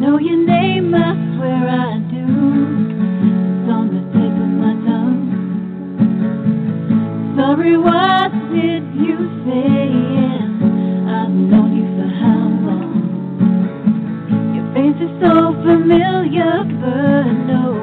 know your name, I swear I do. It's on the tip of my tongue. Sorry, what did you say? I've known you for how long? Your face is so familiar, but no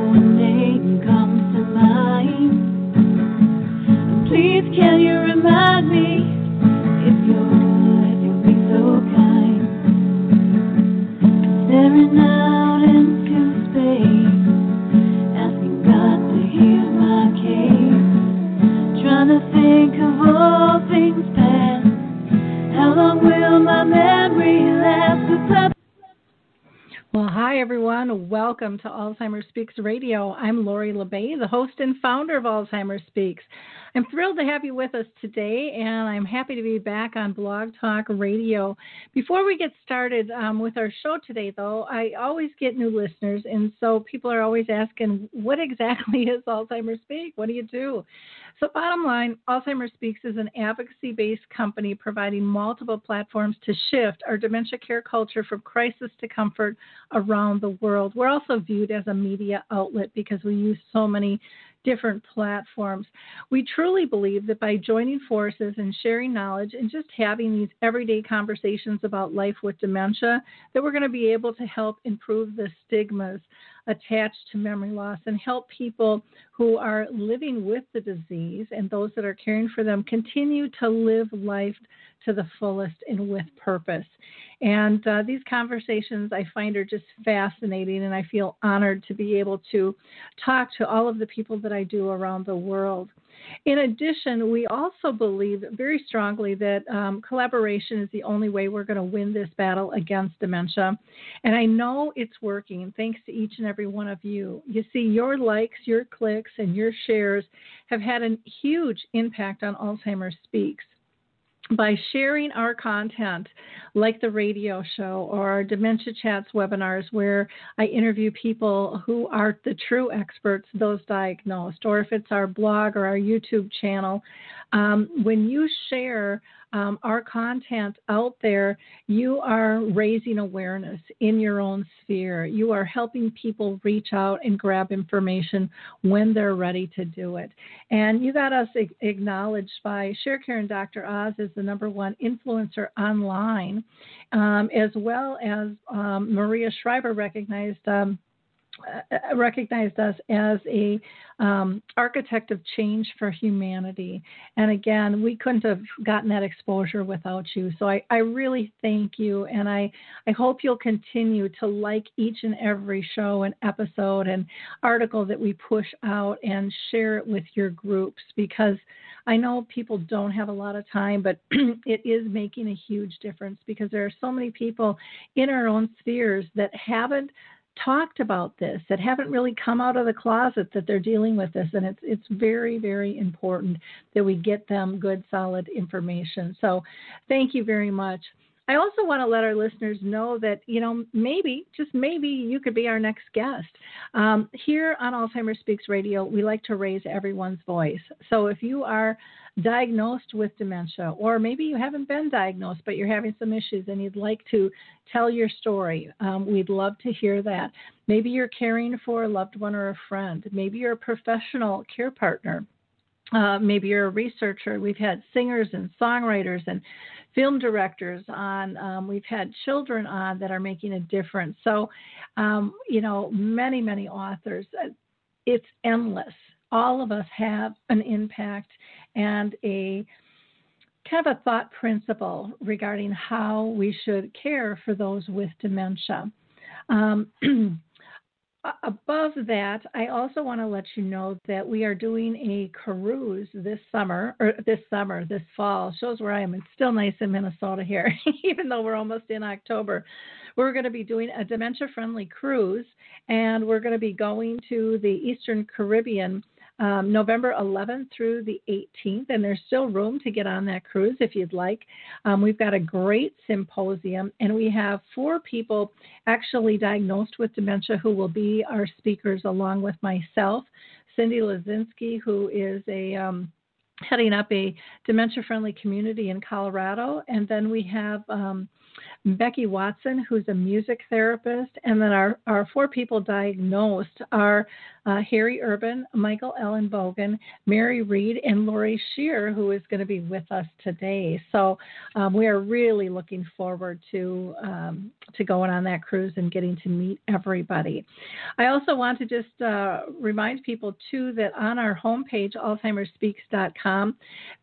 everyone. Welcome to Alzheimer's Speaks Radio. I'm Lori La Bey, the host and founder of Alzheimer's Speaks. I'm thrilled to have you with us today, and I'm happy to be back on Blog Talk Radio. Before we get started um, with our show today, though, I always get new listeners, and so people are always asking, what exactly is Alzheimer's Speak? What do you do? So, bottom line, Alzheimer's Speaks is an advocacy based company providing multiple platforms to shift our dementia care culture from crisis to comfort around the world. We're also viewed as a media outlet because we use so many different platforms. We truly believe that by joining forces and sharing knowledge and just having these everyday conversations about life with dementia, that we're going to be able to help improve the stigmas attached to memory loss and help people who are living with the disease and those that are caring for them continue to live life to the fullest and with purpose. And uh, these conversations I find are just fascinating, and I feel honored to be able to talk to all of the people that I do around the world. In addition, we also believe very strongly that um, collaboration is the only way we're going to win this battle against dementia. And I know it's working thanks to each and every one of you. You see, your likes, your clicks, and your shares have had a huge impact on Alzheimer's Speaks by sharing our content, like the radio show or our Dementia Chats webinars, where I interview people who are the true experts, those diagnosed, or if it's our blog or our YouTube channel, um, when you share um, our content out there, you are raising awareness in your own sphere. You are helping people reach out and grab information when they're ready to do it. And you got us acknowledged by ShareCare and Dr. Oz as the number one influencer online, um, as well as um, Maria Shriver recognized um, uh, recognized us as a um, architect of change for humanity. And again, we couldn't have gotten that exposure without you. So I, I really thank you, and I I hope you'll continue to like each and every show and episode and article that we push out and share it with your groups because. I know people don't have a lot of time, but it is making a huge difference because there are so many people in our own spheres that haven't talked about this that haven't really come out of the closet that they're dealing with this and it's it's very very important that we get them good solid information. So thank you very much I also want to let our listeners know that, you know, maybe, just maybe, you could be our next guest. Um, here on Alzheimer's Speaks Radio, we like to raise everyone's voice. So if you are diagnosed with dementia, or maybe you haven't been diagnosed, but you're having some issues and you'd like to tell your story, um, we'd love to hear that. Maybe you're caring for a loved one or a friend. Maybe you're a professional care partner. Uh, maybe you're a researcher. We've had singers and songwriters and film directors on. Um, we've had children on that are making a difference. So, um, you know, many, many authors. Uh, it's endless. All of us have an impact and a kind of a thought principle regarding how we should care for those with dementia. Um, above that, I also want to let you know that we are doing a cruise this summer, or this summer, this fall. Shows where I am. It's still nice in Minnesota here, even though we're almost in October. We're going to be doing a dementia friendly cruise, and we're going to be going to the Eastern Caribbean um, November 11th through the 18th, and there's still room to get on that cruise if you'd like. Um, we've got a great symposium, and we have four people actually diagnosed with dementia who will be our speakers along with myself, Cindy Lazinski, who is a um, heading up a dementia friendly community in Colorado. And then we have um, Becky Watson, who's a music therapist. And then our, our four people diagnosed are uh, Harry Urban, Michael Ellenbogen, Mary Reed, and Lori Scherrer, who is going to be with us today. So um, we are really looking forward to um, to going on that cruise and getting to meet everybody. I also want to just uh, remind people too that on our homepage, AlzheimersSpeaks.com,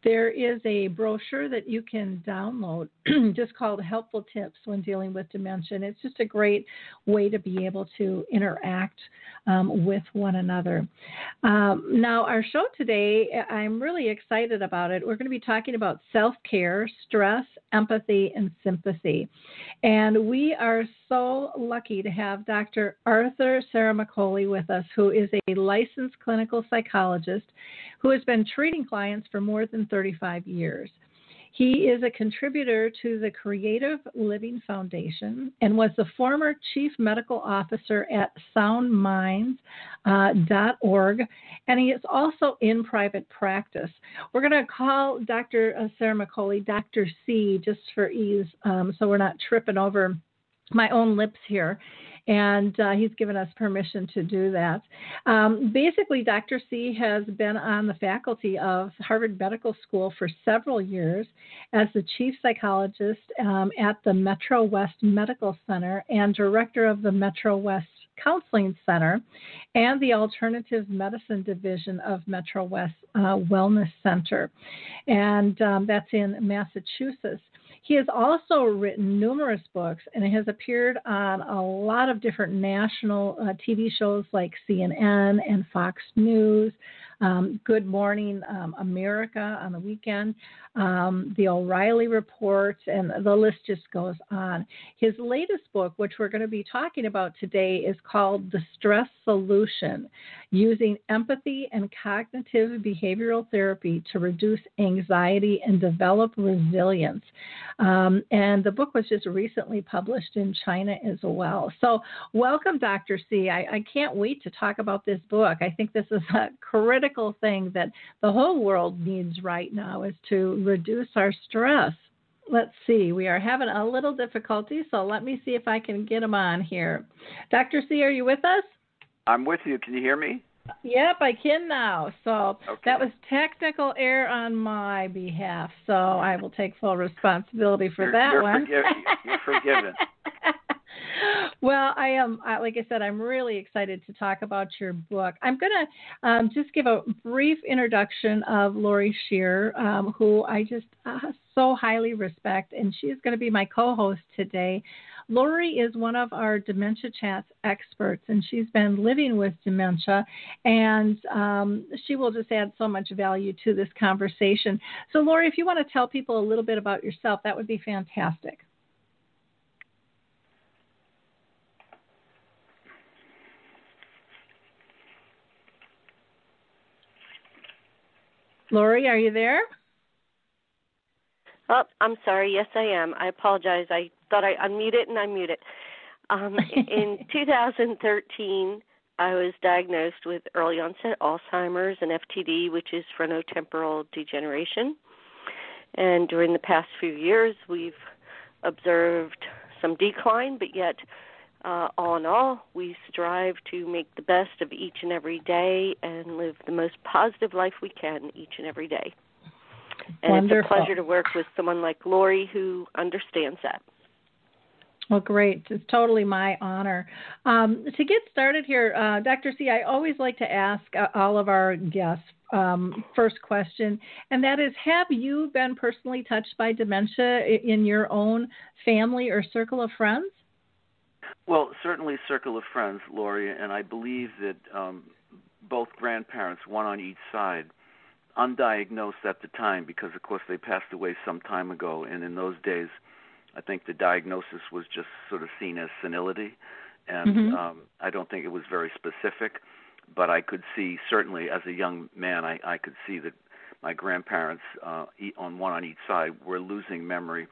there is a brochure that you can download, just called "Helpful Tips When Dealing with Dementia." It's just a great way to be able to interact um, with one another. Um, now, our show today, I'm really excited about it. We're going to be talking about self care, stress, empathy, and sympathy. And we are so lucky to have Dr. Arthur Sarah Ciaramicoli with us, who is a licensed clinical psychologist who has been treating clients for more than 35 years. He is a contributor to the Creative Living Foundation and was the former chief medical officer at soundminds.org. Uh, and he is also in private practice. We're going to call Dr. Uh, Ciaramicoli Dr. C just for ease, um, so we're not tripping over my own lips here and uh, he's given us permission to do that. Um, basically, Dr. C has been on the faculty of Harvard Medical School for several years as the chief psychologist um, at the Metro West Medical Center and director of the Metro West Counseling Center and the Alternative Medicine Division of Metro West uh, Wellness Center. And um, that's in Massachusetts. He has also written numerous books and has appeared on a lot of different national uh, TV shows like CNN and Fox News, um, Good Morning um, America on the weekend, um, The O'Reilly Report, and the list just goes on. His latest book, which we're going to be talking about today, is called The Stress Solution Using Empathy and Cognitive Behavioral Therapy to Reduce Anxiety and Develop Resilience. Um, and the book was just recently published in China as well. So, welcome, Dr. C. I, I can't wait to talk about this book. I think this is a critical thing that the whole world needs right now is to reduce our stress. Let's see, we are having a little difficulty, so let me see if I can get them on here. Dr. C, are you with us? I'm with you. Can you hear me? Yep, I can now. So okay. that was technical error on my behalf. So I will take full responsibility for you're, that you're one. you're forgiven. well, I am, like I said, I'm really excited to talk about your book. I'm going to um, just give a brief introduction of Lori Scherrer, um, who I just uh, so highly respect, and she's going to be my co host today. Lori is one of our Dementia Chats experts, and she's been living with dementia, and um, she will just add so much value to this conversation. So, Lori, if you want to tell people a little bit about yourself, that would be fantastic. Lori, are you there? Oh, I'm sorry. Yes, I am. I apologize. I thought I unmuted and I muted. Um, in 2013, I was diagnosed with early onset Alzheimer's and FTD, which is frontotemporal degeneration. And during the past few years, we've observed some decline, but yet, uh, all in all, we strive to make the best of each and every day and live the most positive life we can each and every day. And Wonderful. it's a pleasure to work with someone like Lori who understands that. Well, great. It's totally my honor. Um, to get started here, uh, Dr. C, I always like to ask uh, all of our guests um, first question, and that is Have you been personally touched by dementia in your own family or circle of friends? Well, certainly circle of friends, Laurie, and I believe that um, both grandparents, one on each side, undiagnosed at the time because, of course, they passed away some time ago, and in those days, I think the diagnosis was just sort of seen as senility, and mm-hmm. um, I don't think it was very specific. But I could see certainly as a young man, I, I could see that my grandparents, uh, on one on each side, were losing memory,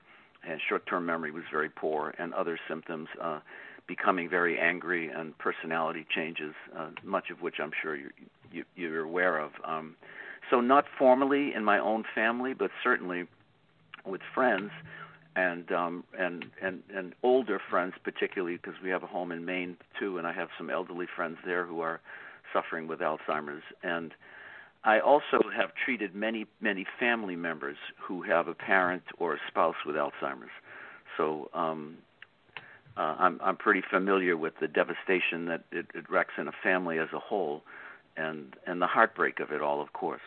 and short-term memory was very poor, and other symptoms. Uh, becoming very angry and personality changes, uh, much of which I'm sure you're, you, you're aware of. Um, So not formally in my own family, but certainly with friends and um and and and older friends particularly because we have a home in Maine too and I have some elderly friends there who are suffering with Alzheimer's and I also have treated many many family members who have a parent or a spouse with Alzheimer's. So um uh, I'm I'm pretty familiar with the devastation that it, it wrecks in a family as a whole and and the heartbreak of it all of course.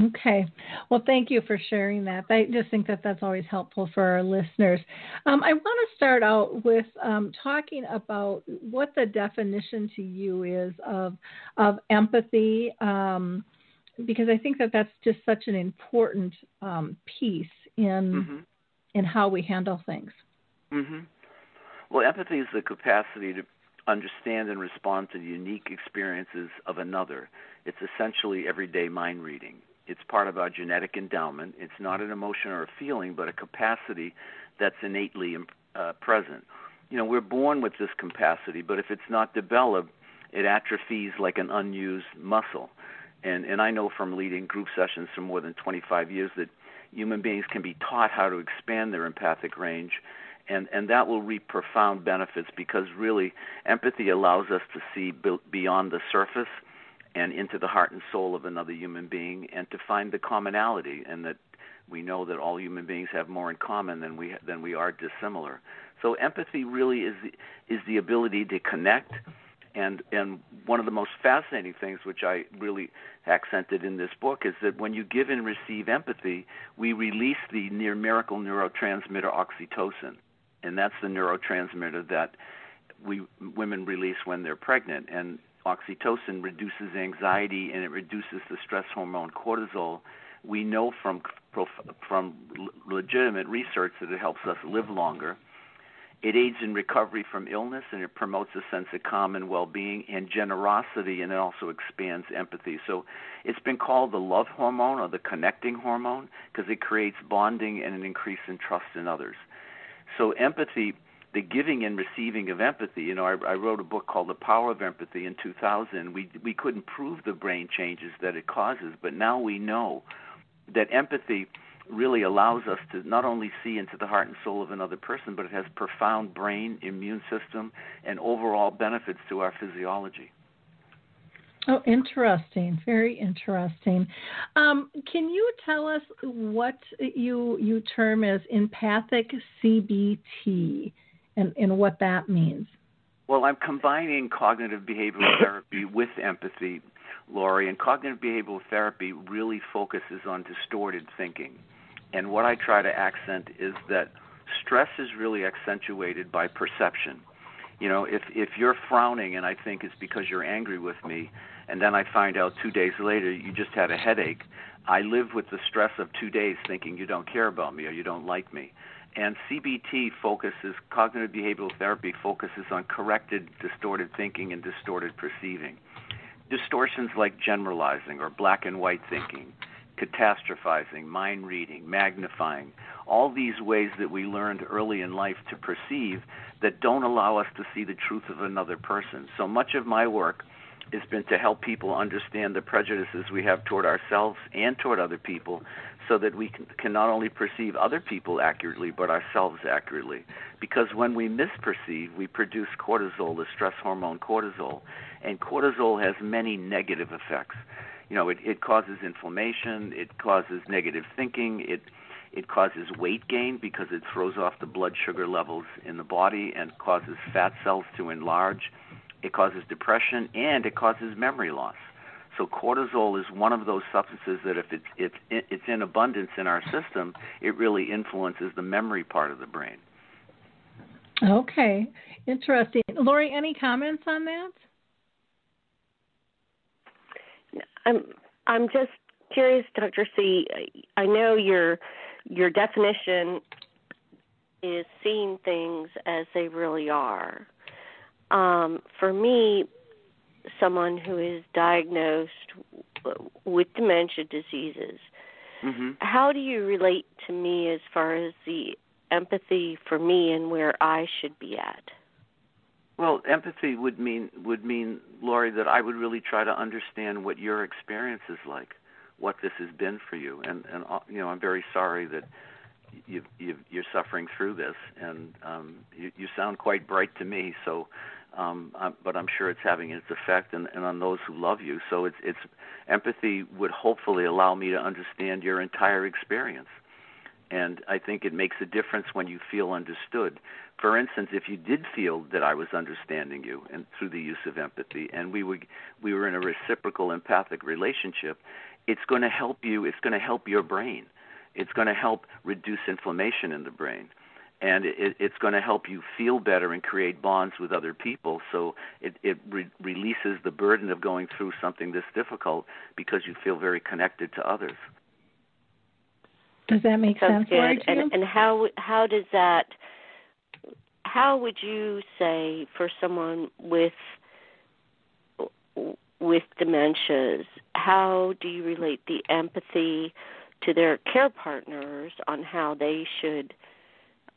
Okay. Well, thank you for sharing that. I just think that that's always helpful for our listeners. Um, I want to start out with um, talking about what the definition to you is of of empathy, um, because I think that that's just such an important um, piece in mm-hmm. in how we handle things. Mm-hmm. Well, empathy is the capacity to understand and respond to the unique experiences of another. It's essentially everyday mind reading. It's part of our genetic endowment. It's not an emotion or a feeling, but a capacity that's innately uh, present. You know, we're born with this capacity, but if it's not developed, it atrophies like an unused muscle. And and I know from leading group sessions for more than 25 years that human beings can be taught how to expand their empathic range and and that will reap profound benefits because really empathy allows us to see beyond the surface and into the heart and soul of another human being and to find the commonality and that we know that all human beings have more in common than we than we are dissimilar. So empathy really is the, is the ability to connect and and one of the most fascinating things which I really accented in this book is that when you give and receive empathy, we release the near miracle neurotransmitter oxytocin. And that's the neurotransmitter that we women release when they're pregnant and oxytocin reduces anxiety and it reduces the stress hormone cortisol. We know from from legitimate research that it helps us live longer. It aids in recovery from illness and it promotes a sense of calm and well-being and generosity and it also expands empathy. So it's been called the love hormone or the connecting hormone because it creates bonding and an increase in trust in others. So empathy the giving and receiving of empathy. You know, I, I wrote a book called The Power of Empathy in 2000. We we couldn't prove the brain changes that it causes, but now we know that empathy really allows us to not only see into the heart and soul of another person, but it has profound brain, immune system, and overall benefits to our physiology. Oh, interesting. Very interesting. Um, can you tell us what you you term as empathic CBT? and, and what that means. Well, I'm combining cognitive behavioral therapy with empathy, Laurie, and cognitive behavioral therapy really focuses on distorted thinking. And what I try to accent is that stress is really accentuated by perception. You know, if if you're frowning and I think it's because you're angry with me, and then I find out 2 days later you just had a headache, I live with the stress of 2 days thinking you don't care about me or you don't like me. And CBT focuses, cognitive behavioral therapy focuses on corrected distorted thinking and distorted perceiving. Distortions like generalizing or black and white thinking, catastrophizing, mind reading, magnifying, all these ways that we learned early in life to perceive that don't allow us to see the truth of another person. So much of my work has been to help people understand the prejudices we have toward ourselves and toward other people so that we can, not only perceive other people accurately but ourselves accurately. Because when we misperceive, we produce cortisol, the stress hormone cortisol, and cortisol has many negative effects. You know, it, it causes inflammation, it causes negative thinking, it it causes weight gain because it throws off the blood sugar levels in the body and causes fat cells to enlarge. It causes depression and it causes memory loss. So cortisol is one of those substances that if it's it's it's in abundance in our system, it really influences the memory part of the brain. Okay, interesting. Lori, any comments on that? I'm I'm just curious, Dr. C. I know your your definition is seeing things as they really are. Um, for me, someone who is diagnosed with dementia diseases, mm-hmm. how do you relate to me as far as the empathy for me and where I should be at? Well, empathy would mean would mean, Laurie, that I would really try to understand what your experience is like, what this has been for you, and and uh, you know I'm very sorry that you you you're suffering through this, and um, you you sound quite bright to me. So, um, but I'm sure it's having its effect, and, and on those who love you. So it's it's empathy would hopefully allow me to understand your entire experience and I think it makes a difference when you feel understood. For instance, if you did feel that I was understanding you and through the use of empathy and we were we were in a reciprocal empathic relationship, it's going to help you, it's going to help your brain. It's going to help reduce inflammation in the brain. And it, it's going to help you feel better and create bonds with other people. So it, it re- releases the burden of going through something this difficult because you feel very connected to others. Does that make Sounds sense, good. And and how how does that? How would you say for someone with with dementias? How do you relate the empathy to their care partners on how they should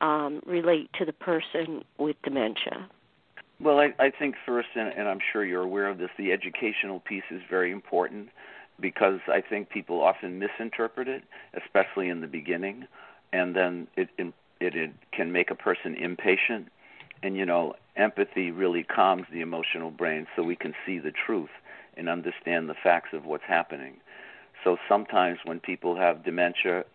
um, relate to the person with dementia? Well, I, I think first, and, and I'm sure you're aware of this, the educational piece is very important because I think people often misinterpret it, especially in the beginning, and then it it, it can make a person impatient. And you know, empathy really calms the emotional brain, so we can see the truth and understand the facts of what's happening. So sometimes when people have dementia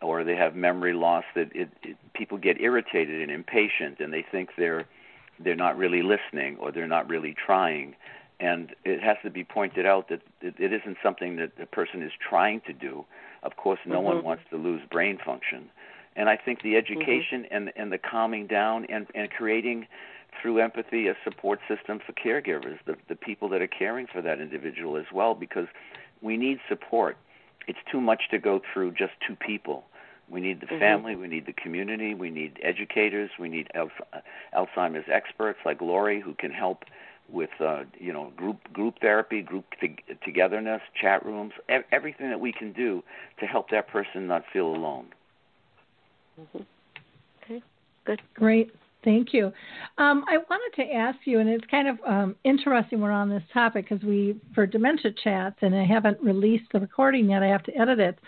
or they have memory loss, that it, it people get irritated and impatient, and they think they're they're not really listening or they're not really trying and it has to be pointed out that it isn't something that the person is trying to do. Of course, no mm-hmm. one wants to lose brain function, and I think the education mm-hmm. and and the calming down and and creating through empathy a support system for caregivers, the the people that are caring for that individual as well, because we need support. It's too much to go through just two people. We need the mm-hmm. family, we need the community, we need educators, we need Alzheimer's experts like Laurie who can help with uh, you know group group therapy, group t- togetherness, chat rooms, e- everything that we can do to help that person not feel alone. Mm-hmm. Okay, good, great. Thank you. Um, I wanted to ask you, and it's kind of um, interesting we're on this topic because we, for dementia chats, and I haven't released the recording yet, I have to edit it.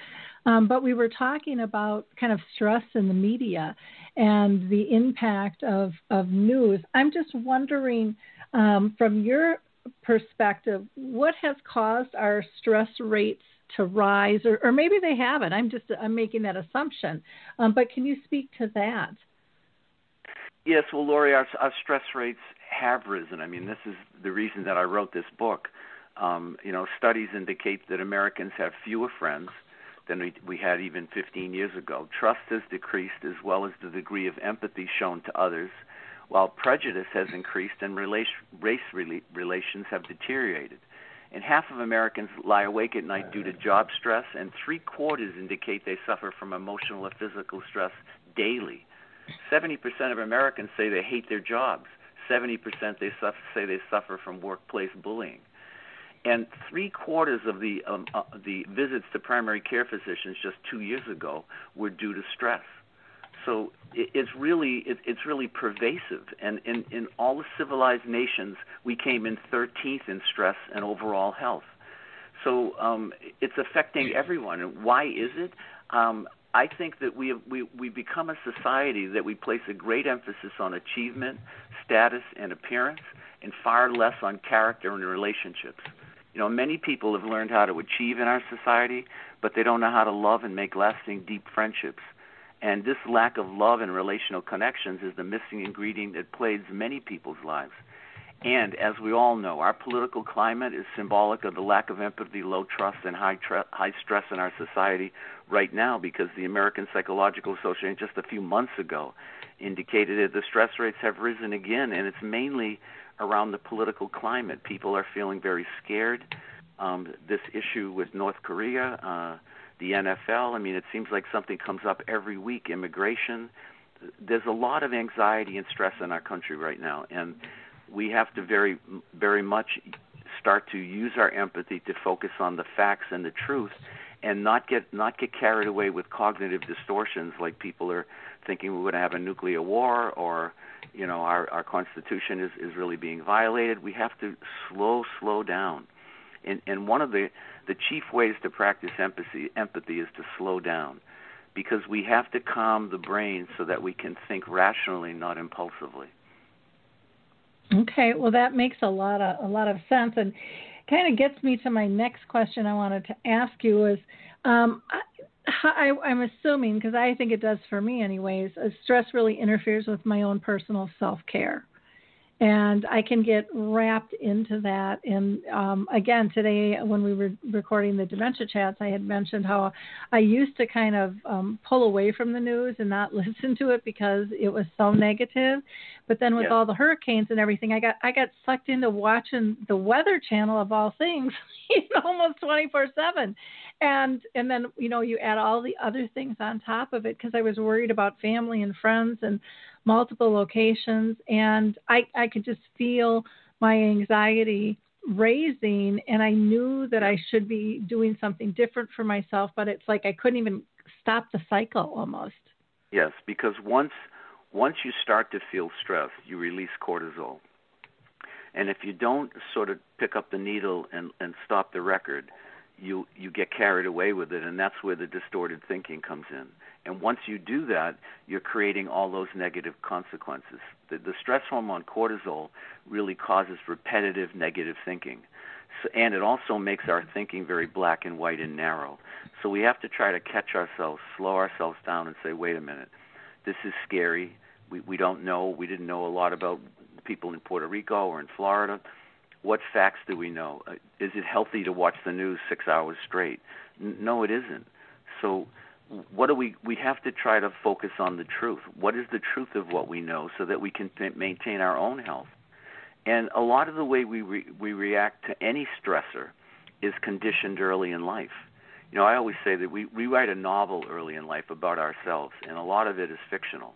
Um, but we were talking about kind of stress in the media and the impact of, of news. I'm just wondering um, from your perspective, what has caused our stress rates to rise, or, or maybe they haven't? I'm just I'm making that assumption. Um, but can you speak to that? Yes, well, Laurie, our, our stress rates have risen. I mean, this is the reason that I wrote this book. Um, you know, studies indicate that Americans have fewer friends than we, we had even 15 years ago. Trust has decreased, as well as the degree of empathy shown to others while prejudice has increased and race relations have deteriorated. And half of Americans lie awake at night due to job stress, and three quarters indicate they suffer from emotional or physical stress daily. 70% of Americans say they hate their jobs. 70% they suffer, say they suffer from workplace bullying. And three quarters of the um, uh, the visits to primary care physicians just two years ago were due to stress. So it's really it's really pervasive. And in in all the civilized nations we came in 13th in stress and overall health. So um, it's affecting everyone. And why is it? Um, I think that we have, we we become a society that we place a great emphasis on achievement, status, and appearance, and far less on character and relationships. You know, many people have learned how to achieve in our society, but they don't know how to love and make lasting, deep friendships. And this lack of love and relational connections is the missing ingredient that plagues many people's lives. And as we all know, our political climate is symbolic of the lack of empathy, low trust, and high, tre- high stress in our society right now because the American Psychological Association just a few months ago indicated that the stress rates have risen again, and it's mainly around the political climate. People are feeling very scared. Um, this issue with North Korea, uh, the NFL. I mean, it seems like something comes up every week. Immigration. There's a lot of anxiety and stress in our country right now, and we have to very, very much start to use our empathy to focus on the facts and the truth, and not get not get carried away with cognitive distortions like people are thinking we're going to have a nuclear war or you know our our constitution is is really being violated. We have to slow slow down. And and one of the the chief ways to practice empathy empathy is to slow down because we have to calm the brain so that we can think rationally not impulsively. Okay well that makes a lot of a lot of sense. And kind of gets me to my next question i wanted to ask you is um, I, I'm assuming, because I think it does for me, anyways, stress really interferes with my own personal self care. And I can get wrapped into that. And um, again, today when we were recording the dementia chats, I had mentioned how I used to kind of um, pull away from the news and not listen to it because it was so negative. But then with yeah. all the hurricanes and everything, I got I got sucked into watching the Weather Channel of all things, almost twenty four seven and and then you know you add all the other things on top of it because I was worried about family and friends and multiple locations and I I could just feel my anxiety raising and I knew that I should be doing something different for myself but it's like I couldn't even stop the cycle almost. Yes, because once once you start to feel stress, you release cortisol. And if you don't sort of pick up the needle and, and stop the record, you you get carried away with it and that's where the distorted thinking comes in. And once you do that you're creating all those negative consequences. The, the stress hormone cortisol really causes repetitive negative thinking. So, and it also makes our thinking very black and white and narrow. So we have to try to catch ourselves slow ourselves down and say wait a minute. This is scary. We we don't know. We didn't know a lot about people in Puerto Rico or in Florida what facts do we know? Uh, is it healthy to watch the news six hours straight? N- no, it isn't. So, what do we? We have to try to focus on the truth. What is the truth of what we know, so that we can th- maintain our own health? And a lot of the way we re- we react to any stressor is conditioned early in life. You know, I always say that we we write a novel early in life about ourselves, and a lot of it is fictional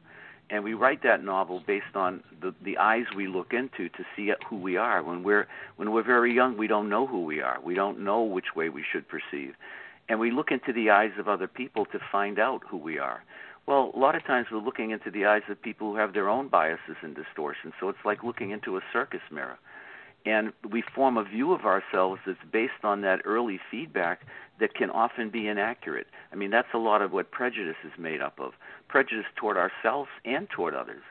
and we write that novel based on the the eyes we look into to see who we are. When we're when we're very young we don't know who we are. We don't know which way we should perceive. And we look into the eyes of other people to find out who we are. Well a lot of times we're looking into the eyes of people who have their own biases and distortions. So it's like looking into a circus mirror and we form a view of ourselves that's based on that early feedback that can often be inaccurate. I mean, that's a lot of what prejudice is made up of prejudice toward ourselves and toward others.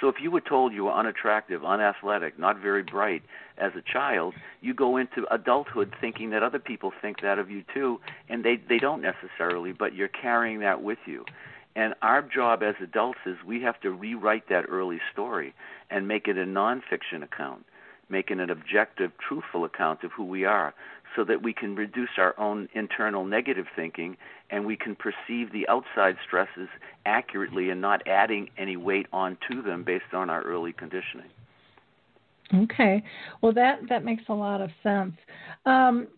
So if you were told you were unattractive, unathletic, not very bright as a child, you go into adulthood thinking that other people think that of you too, and they they don't necessarily, but you're carrying that with you. And our job as adults is we have to rewrite that early story and make it a nonfiction account, make it an objective, truthful account of who we are so that we can reduce our own internal negative thinking and we can perceive the outside stresses accurately and not adding any weight onto them based on our early conditioning. Okay, well that that makes a lot of sense. Um,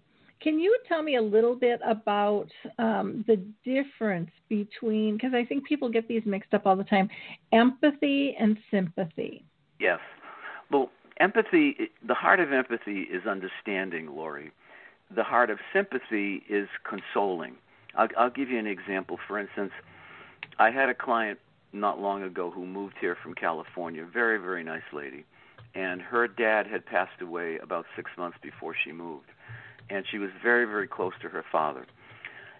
can you tell me a little bit about um, the difference between because I think people get these mixed up all the time, empathy and sympathy? Yes. Well, empathy, the heart of empathy is understanding, Lori the heart of sympathy is consoling. I'll, I'll give you an example. For instance, I had a client not long ago who moved here from California, very, very nice lady. And her dad had passed away about six months before she moved. And she was very, very close to her father.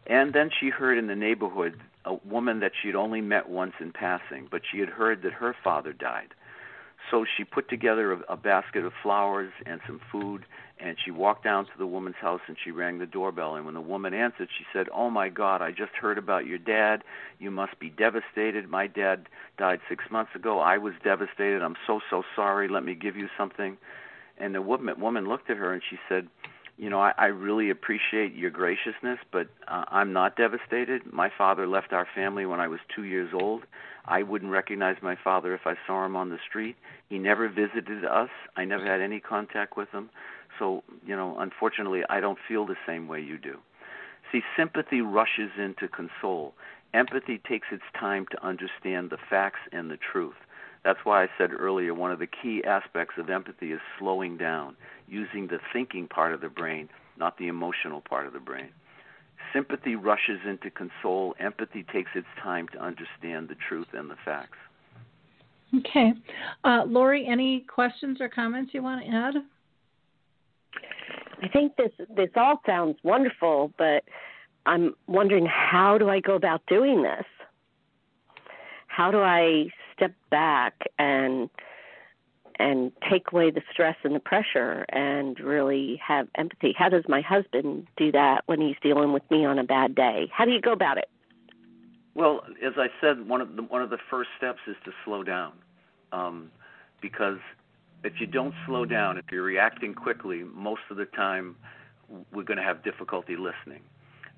And then she heard in the neighborhood a woman that she'd only met once in passing, but she had heard that her father died. So she put together a, a basket of flowers and some food, and she walked down to the woman's house and she rang the doorbell. And when the woman answered, she said, "Oh my God, I just heard about your dad. You must be devastated. My dad died six months ago. I was devastated. I'm so so sorry. Let me give you something." And the woman woman looked at her and she said, "You know, I, I really appreciate your graciousness, but uh, I'm not devastated. My father left our family when I was two years old." I wouldn't recognize my father if I saw him on the street. He never visited us. I never had any contact with him. So, you know, unfortunately, I don't feel the same way you do. See, sympathy rushes in to console. Empathy takes its time to understand the facts and the truth. That's why I said earlier one of the key aspects of empathy is slowing down, using the thinking part of the brain, not the emotional part of the brain. Sympathy rushes in to console. Empathy takes its time to understand the truth and the facts. Okay. Uh, Lori, any questions or comments you want to add? I think this this all sounds wonderful, but I'm wondering how do I go about doing this? How do I step back and and take away the stress and the pressure and really have empathy? How does my husband do that when he's dealing with me on a bad day? How do you go about it? Well, as I said, one of the one of the first steps is to slow down, um, because if you don't slow down, if you're reacting quickly, most of the time we're going to have difficulty listening.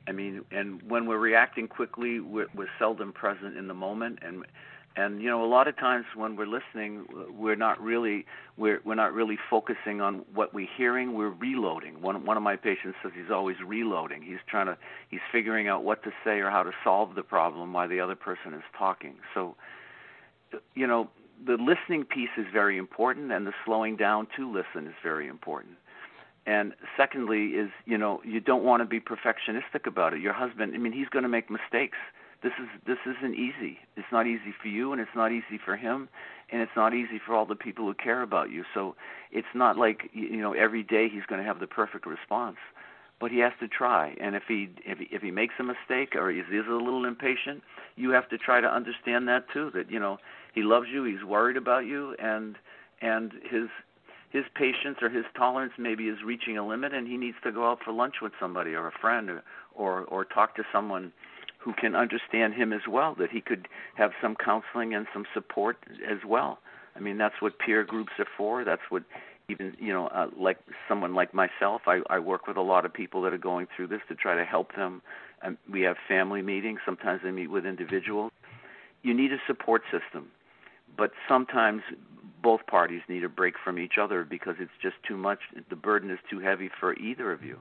I mean, and when we're reacting quickly, we're, we're seldom present in the moment, and and you know a lot of times when we're listening we're not really we're we're not really focusing on what we're hearing we're reloading. One one of my patients says he's always reloading. He's trying to he's figuring out what to say or how to solve the problem while the other person is talking. So you know the listening piece is very important and the slowing down to listen is very important. And secondly is you know you don't want to be perfectionistic about it. Your husband i mean he's going to make mistakes this is this isn't easy. It's not easy for you, and it's not easy for him, and it's not easy for all the people who care about you. So it's not like you know every day he's going to have the perfect response, but he has to try. And if he if he, if he makes a mistake or is a little impatient, you have to try to understand that too. That you know he loves you, he's worried about you, and and his his patience or his tolerance maybe is reaching a limit, and he needs to go out for lunch with somebody or a friend or or, or talk to someone who can understand him as well, that he could have some counseling and some support as well. I mean, that's what peer groups are for. That's what even you know, uh, like someone like myself, I, I work with a lot of people that are going through this to try to help them. And we have family meetings. Sometimes I meet with individuals. You need a support system, but sometimes both parties need a break from each other because it's just too much. The burden is too heavy for either of you.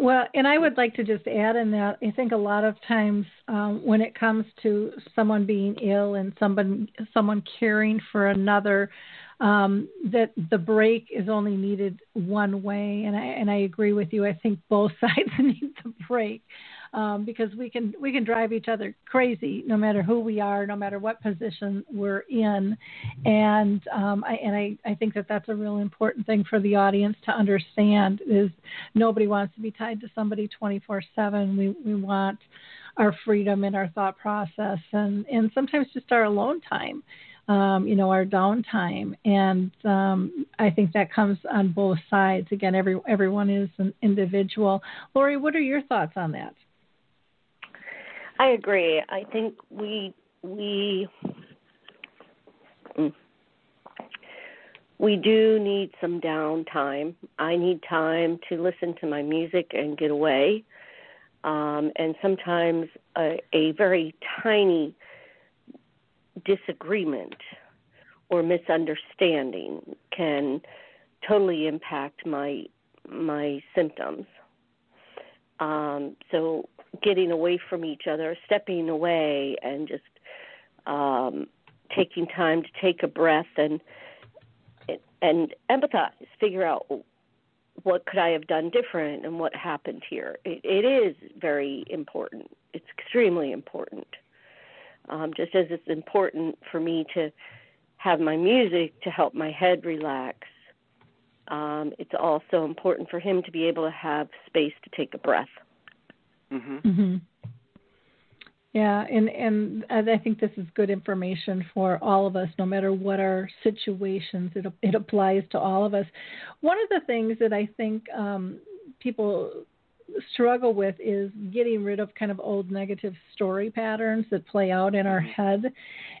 Well, and I would like to just add in that I think a lot of times um, when it comes to someone being ill and someone someone caring for another, um, that the break is only needed one way, and I and I agree with you. I think both sides need the break um, because we can we can drive each other crazy no matter who we are, no matter what position we're in, and um, I, and I, I think that that's a real important thing for the audience to understand is nobody wants to be tied to somebody 24/7. We we want our freedom in our thought process and and sometimes just our alone time. Um, you know, our downtime. And um, I think that comes on both sides. Again, every everyone is an individual. Lori, what are your thoughts on that? I agree. I think we we mm, we do need some downtime. I need time to listen to my music and get away. Um, and sometimes a, a very tiny disagreement or misunderstanding can totally impact my my symptoms. Um, so getting away from each other, stepping away, and just um, taking time to take a breath and and empathize, figure out what could I have done different and what happened here. It, it is very important. It's extremely important. Um, just as it's important for me to have my music to help my head relax, um, it's also important for him to be able to have space to take a breath. Mm-hmm. Mm-hmm. Yeah, and and I think this is good information for all of us, no matter what our situations. It it applies to all of us. One of the things that I think um, people struggle with is getting rid of kind of old negative story patterns that play out in our mm-hmm. head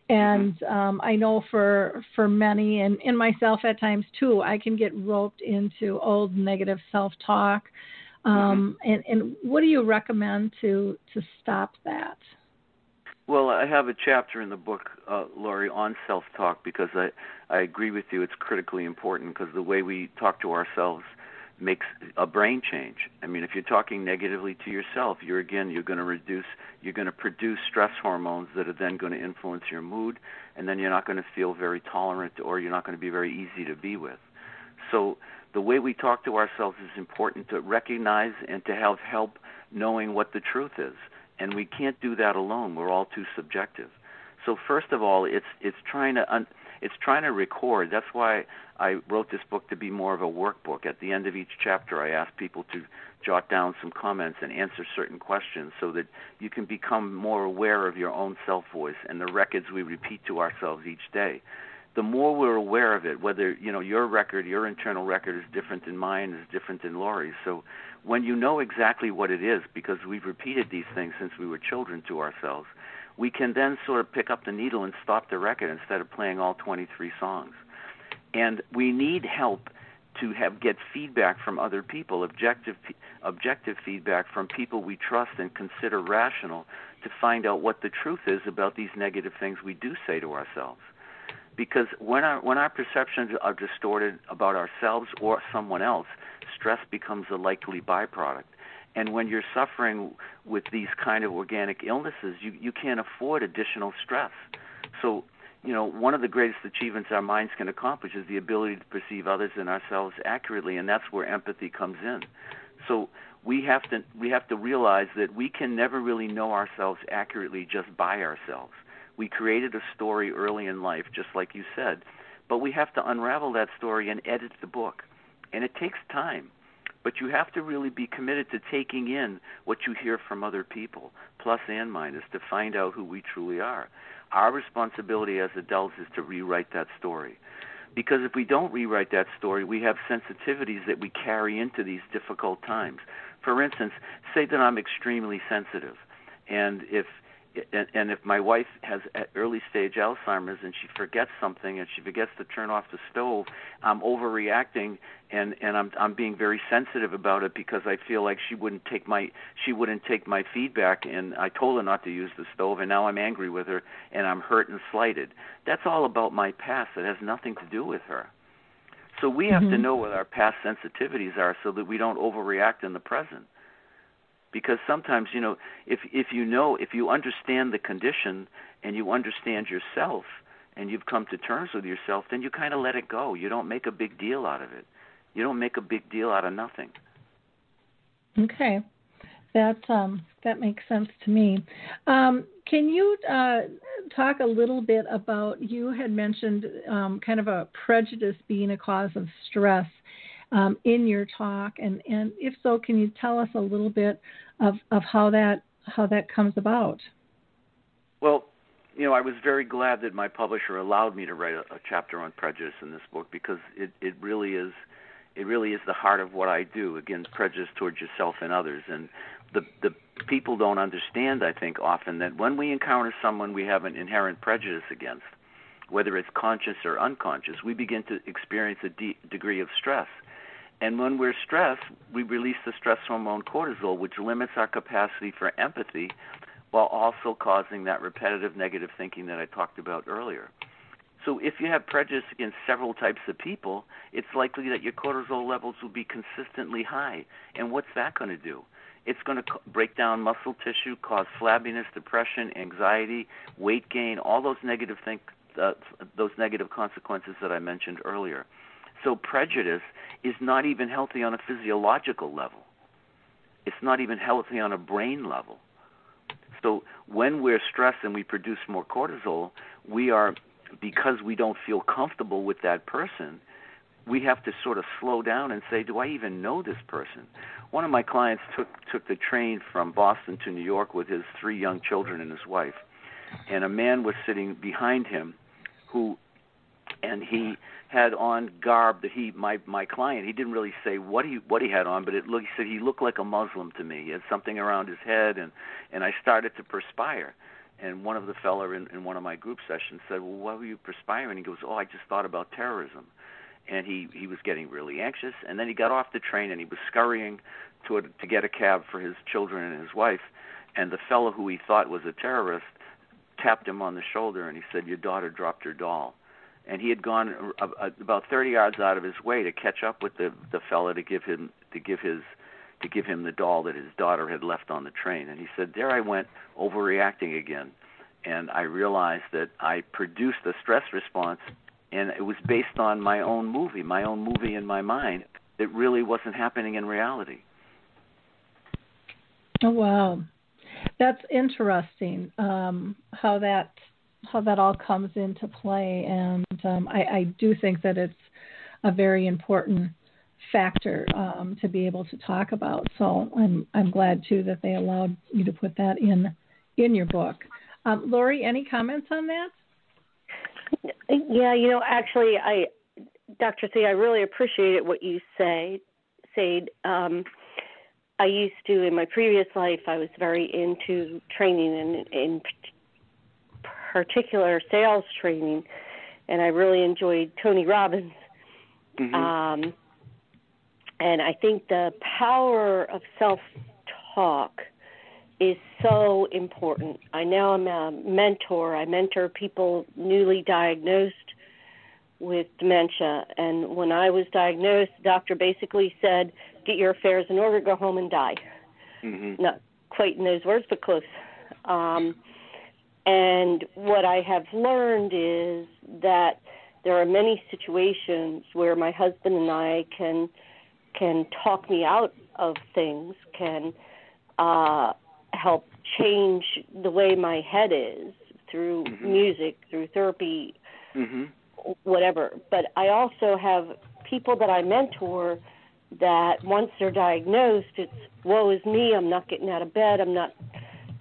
and mm-hmm. um, i know for for many and, and myself at times too i can get roped into old negative self talk um, mm-hmm. and, and what do you recommend to to stop that? Well, I have a chapter in the book, uh, Lori, on self-talk because I I agree with you. It's critically important because the way we talk to ourselves makes a brain change. I mean, if you're talking negatively to yourself, you're again you're going to reduce you're going to produce stress hormones that are then going to influence your mood, and then you're not going to feel very tolerant or you're not going to be very easy to be with. So the way we talk to ourselves is important to recognize and to have help knowing what the truth is. And we can't do that alone. We're all too subjective. So first of all, it's it's trying to un, it's trying to record. That's why I wrote this book to be more of a workbook. At the end of each chapter, I ask people to jot down some comments and answer certain questions so that you can become more aware of your own self voice and the records we repeat to ourselves each day. The more we're aware of it, whether you know your record, your internal record is different than mine, is different than Laurie's. So when you know exactly what it is, because we've repeated these things since we were children to ourselves, we can then sort of pick up the needle and stop the record instead of playing all 23 songs. And we need help to have get feedback from other people, objective objective feedback from people we trust and consider rational to find out what the truth is about these negative things we do say to ourselves. Because when our when our perceptions are distorted about ourselves or someone else, stress becomes a likely byproduct. And when you're suffering with these kind of organic illnesses, you, you can't afford additional stress. So, you know, one of the greatest achievements our minds can accomplish is the ability to perceive others and ourselves accurately, and that's where empathy comes in. So we have to we have to realize that we can never really know ourselves accurately just by ourselves. We created a story early in life, just like you said, but we have to unravel that story and edit the book, and it takes time. But you have to really be committed to taking in what you hear from other people, plus and minus, to find out who we truly are. Our responsibility as adults is to rewrite that story. Because if we don't rewrite that story, we have sensitivities that we carry into these difficult times. For instance, say that I'm extremely sensitive, and if and, and if my wife has early stage Alzheimer's and she forgets something and she forgets to turn off the stove, I'm overreacting and and I'm I'm being very sensitive about it because I feel like she wouldn't take my she wouldn't take my feedback and I told her not to use the stove and now I'm angry with her and I'm hurt and slighted. That's all about my past. It has nothing to do with her. So we have mm-hmm. to know what our past sensitivities are so that we don't overreact in the present because sometimes you know if if you know if you understand the condition and you understand yourself and you've come to terms with yourself then you kind of let it go. You don't make a big deal out of it. You don't make a big deal out of nothing. Okay. That um that makes sense to me. Um can you uh talk a little bit about you had mentioned um kind of a prejudice being a cause of stress um, in your talk, and, and if so, can you tell us a little bit of, of how that how that comes about? Well, you know, I was very glad that my publisher allowed me to write a, a chapter on prejudice in this book because it, it really is it really is the heart of what I do against prejudice towards yourself and others. And the the people don't understand, I think, often that when we encounter someone we have an inherent prejudice against, whether it's conscious or unconscious, we begin to experience a de- degree of stress. And when we're stressed, we release the stress hormone cortisol, which limits our capacity for empathy while also causing that repetitive negative thinking that I talked about earlier. So if you have prejudice against several types of people, it's likely that your cortisol levels will be consistently high. And what's that going to do? It's going to break down muscle tissue, cause flabbiness, depression, anxiety, weight gain, all those negative think, uh, those negative consequences that I mentioned earlier. So prejudice is not even healthy on a physiological level. It's not even healthy on a brain level. So when we're stressed and we produce more cortisol, we are because we don't feel comfortable with that person, we have to sort of slow down and say, do I even know this person? One of my clients took took the train from Boston to New York with his three young children and his wife, and a man was sitting behind him who and he had on garb that he my my client he didn't really say what he what he had on but it looked he said he looked like a muslim to me. He had something around his head and and i started to perspire. And one of the fellow in, in one of my group sessions said well why were you perspiring? He goes oh i just thought about terrorism. And he he was getting really anxious. And then he got off the train and he was scurrying to a, to get a cab for his children and his wife. And the fellow who he thought was a terrorist tapped him on the shoulder and he said your daughter dropped her doll and he had gone about 30 yards out of his way to catch up with the the fella to give him to give his to give him the doll that his daughter had left on the train. And he said there I went overreacting again and I realized that I produced a stress response and it was based on my own movie my own movie in my mind that really wasn't happening in reality. Oh wow. That's interesting um how that how that all comes into play, and um, I, I, do think that it's a very important factor um, to be able to talk about. So I'm I'm glad too that they allowed you to put that in in your book. Um, Lori, any comments on that? Yeah, you know, actually, I, Dr. C, I really appreciated what you say. Said, um, I used to in my previous life. I was very into training and in particular sales training, and I really enjoyed Tony Robbins. Mm-hmm. Um, and I think the power of self talk is so important. I now am a mentor. I mentor people newly diagnosed with dementia. And when I was diagnosed, the doctor basically said, Get your affairs in order, go home and die. Mm-hmm. Not quite in those words, but close. Um, and what I have learned is that there are many situations where my husband and I can can talk me out of things, can uh, help change the way my head is through mm-hmm. music, through therapy, mm-hmm. whatever. But I also have people that I mentor that once they're diagnosed, it's woe is me. I'm not getting out of bed. I'm not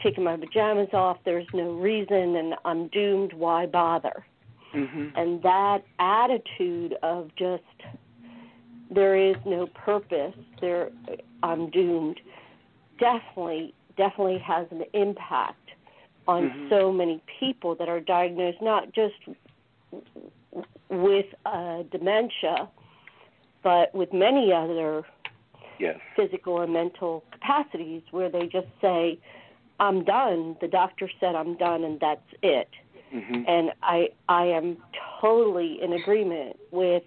taking my pajamas off. There's no reason, and I'm doomed. Why bother? Mm-hmm. And that attitude of just there is no purpose. There, I'm doomed. Definitely, definitely has an impact on mm-hmm. so many people that are diagnosed not just with uh, dementia, but with many other yes. physical and mental capacities where they just say, "I'm done." The doctor said I'm done, and that's it. Mm-hmm. And I I am totally in agreement with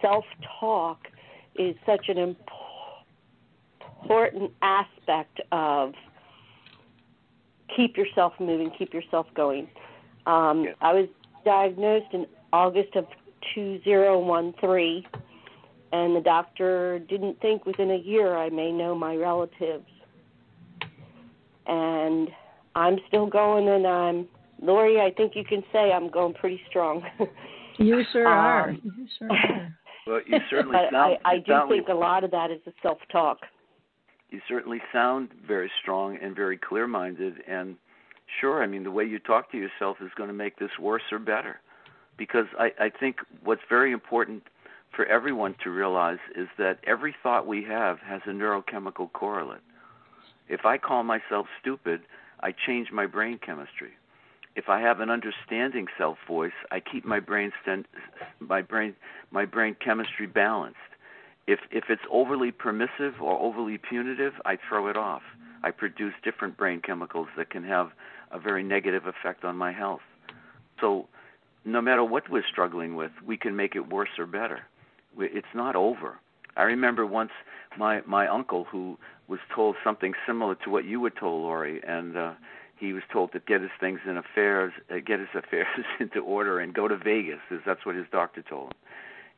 self talk is such an important aspect of keep yourself moving, keep yourself going. Um, yes. I was diagnosed in August of 2013, and the doctor didn't think within a year I may know my relatives. And I'm still going, and I'm Lori. I think you can say I'm going pretty strong. you sure um, are. You sure are. Well, you certainly but sound. I, I do sound think a lot of that is the self-talk. You certainly sound very strong and very clear-minded, and sure, I mean the way you talk to yourself is going to make this worse or better, because I, I think what's very important for everyone to realize is that every thought we have has a neurochemical correlate. If I call myself stupid, I change my brain chemistry if I have an understanding self voice, I keep my brain st- my brain my brain chemistry balanced. If if it's overly permissive or overly punitive, I throw it off. I produce different brain chemicals that can have a very negative effect on my health. So, no matter what we're struggling with, we can make it worse or better. It's not over. I remember once my my uncle who was told something similar to what you were told, Lori, and uh, he was told to get his things in affairs, uh, get his affairs into order, and go to Vegas. Is that's what his doctor told him.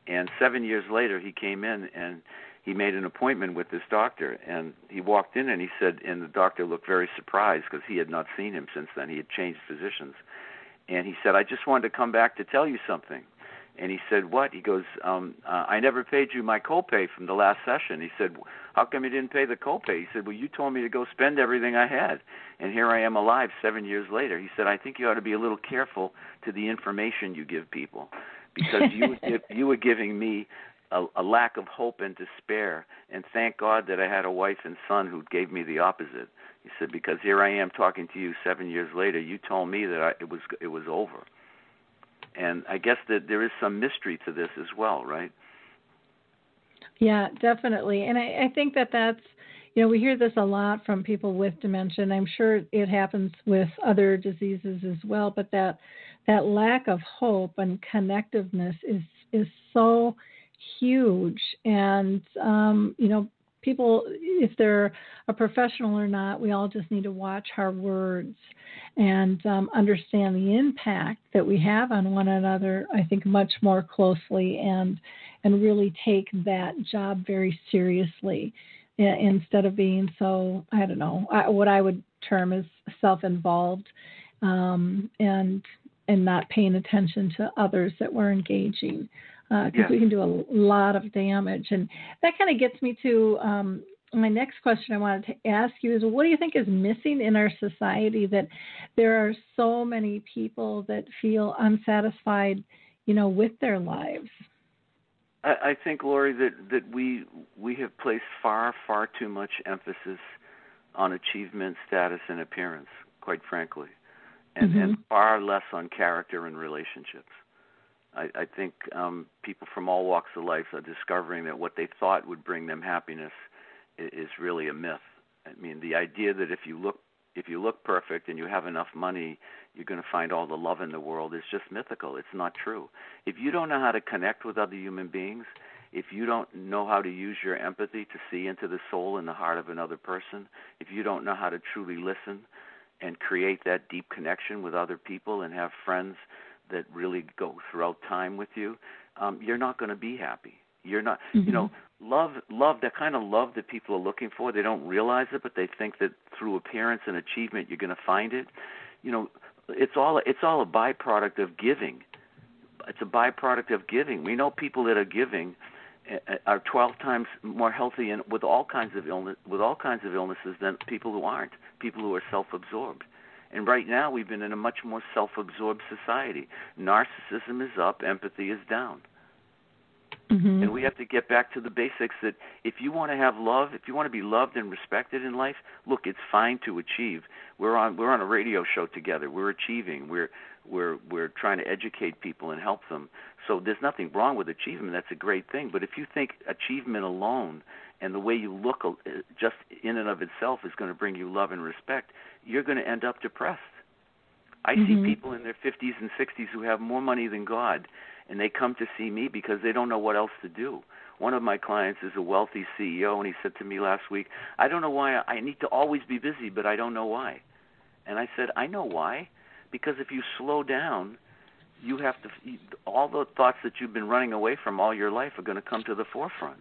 And seven years later, he came in and he made an appointment with this doctor. And he walked in and he said, and the doctor looked very surprised because he had not seen him since then. He had changed physicians. And he said, I just wanted to come back to tell you something. And he said, "What?" He goes, um, uh, "I never paid you my copay from the last session." He said, "How come you didn't pay the copay?" He said, "Well, you told me to go spend everything I had, and here I am alive seven years later." He said, "I think you ought to be a little careful to the information you give people, because you you were giving me a, a lack of hope and despair, and thank God that I had a wife and son who gave me the opposite." He said, "Because here I am talking to you seven years later. You told me that I, it was it was over." And I guess that there is some mystery to this as well, right? Yeah, definitely. And I, I think that that's, you know, we hear this a lot from people with dementia, and I'm sure it happens with other diseases as well. But that that lack of hope and connectiveness is is so huge, and um, you know, people, if they're a professional or not, we all just need to watch our words and um, understand the impact that we have on one another. I think much more closely and and really take that job very seriously instead of being so I don't know what I would term as self-involved um, and and not paying attention to others that we're engaging because uh, yes. we can do a lot of damage. And that kind of gets me to um, my next question I wanted to ask you is what do you think is missing in our society that there are so many people that feel unsatisfied, you know, with their lives? I, I think, Lori, that, that we we have placed far, far too much emphasis on achievement, status, and appearance, quite frankly, and, mm-hmm. and far less on character and relationships. I, I think um, people from all walks of life are discovering that what they thought would bring them happiness is, is really a myth. I mean, the idea that if you look if you look perfect and you have enough money, you're going to find all the love in the world is just mythical. It's not true. If you don't know how to connect with other human beings, if you don't know how to use your empathy to see into the soul and the heart of another person, if you don't know how to truly listen and create that deep connection with other people and have friends that really go throughout time with you, um, you're not going to be happy. You're not, mm-hmm. you know, love, love, that kind of love that people are looking for. They don't realize it, but they think that through appearance and achievement, you're going to find it. You know, it's all, it's all a byproduct of giving. It's a byproduct of giving. We know people that are giving are 12 times more healthy and with all kinds of illness, with all kinds of illnesses than people who aren't. People who are self-absorbed. And right now, we've been in a much more self absorbed society. Narcissism is up, empathy is down. Mm-hmm. And we have to get back to the basics that if you want to have love, if you want to be loved and respected in life, look, it's fine to achieve. We're on we're on a radio show together. We're achieving. We're we're we're trying to educate people and help them. So there's nothing wrong with achievement. That's a great thing. But if you think achievement alone and the way you look uh, just in and of itself is going to bring you love and respect, you're going to end up depressed. I mm-hmm. see people in their 50s and 60s who have more money than God, and they come to see me because they don't know what else to do. One of my clients is a wealthy CEO, and he said to me last week, I don't know why I need to always be busy, but I don't know why. And I said, I know why. Because if you slow down, you have to, all the thoughts that you've been running away from all your life are going to come to the forefront.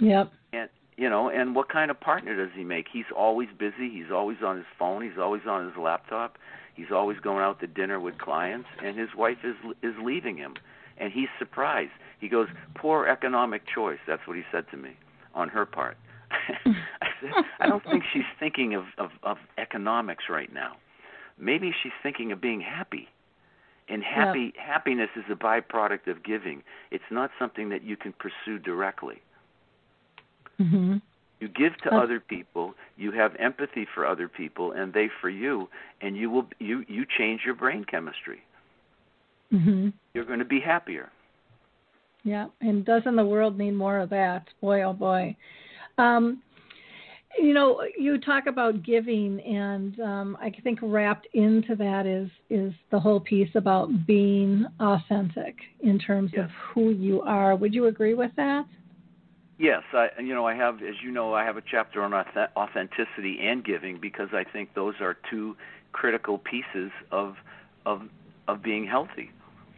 Yep. And you know, and what kind of partner does he make? He's always busy. He's always on his phone. He's always on his laptop. He's always going out to dinner with clients, and his wife is is leaving him, and he's surprised. He goes, "Poor economic choice." That's what he said to me on her part. I said, "I don't think she's thinking of, of of economics right now. Maybe she's thinking of being happy." And happy yep. happiness is a byproduct of giving. It's not something that you can pursue directly. Mm-hmm. You give to other people. You have empathy for other people, and they for you, and you will you you change your brain chemistry. Mm-hmm. You're going to be happier. Yeah, and doesn't the world need more of that? Boy, oh boy. Um, you know, you talk about giving, and um, I think wrapped into that is is the whole piece about being authentic in terms yes. of who you are. Would you agree with that? Yes, I you know I have as you know I have a chapter on authenticity and giving because I think those are two critical pieces of of of being healthy.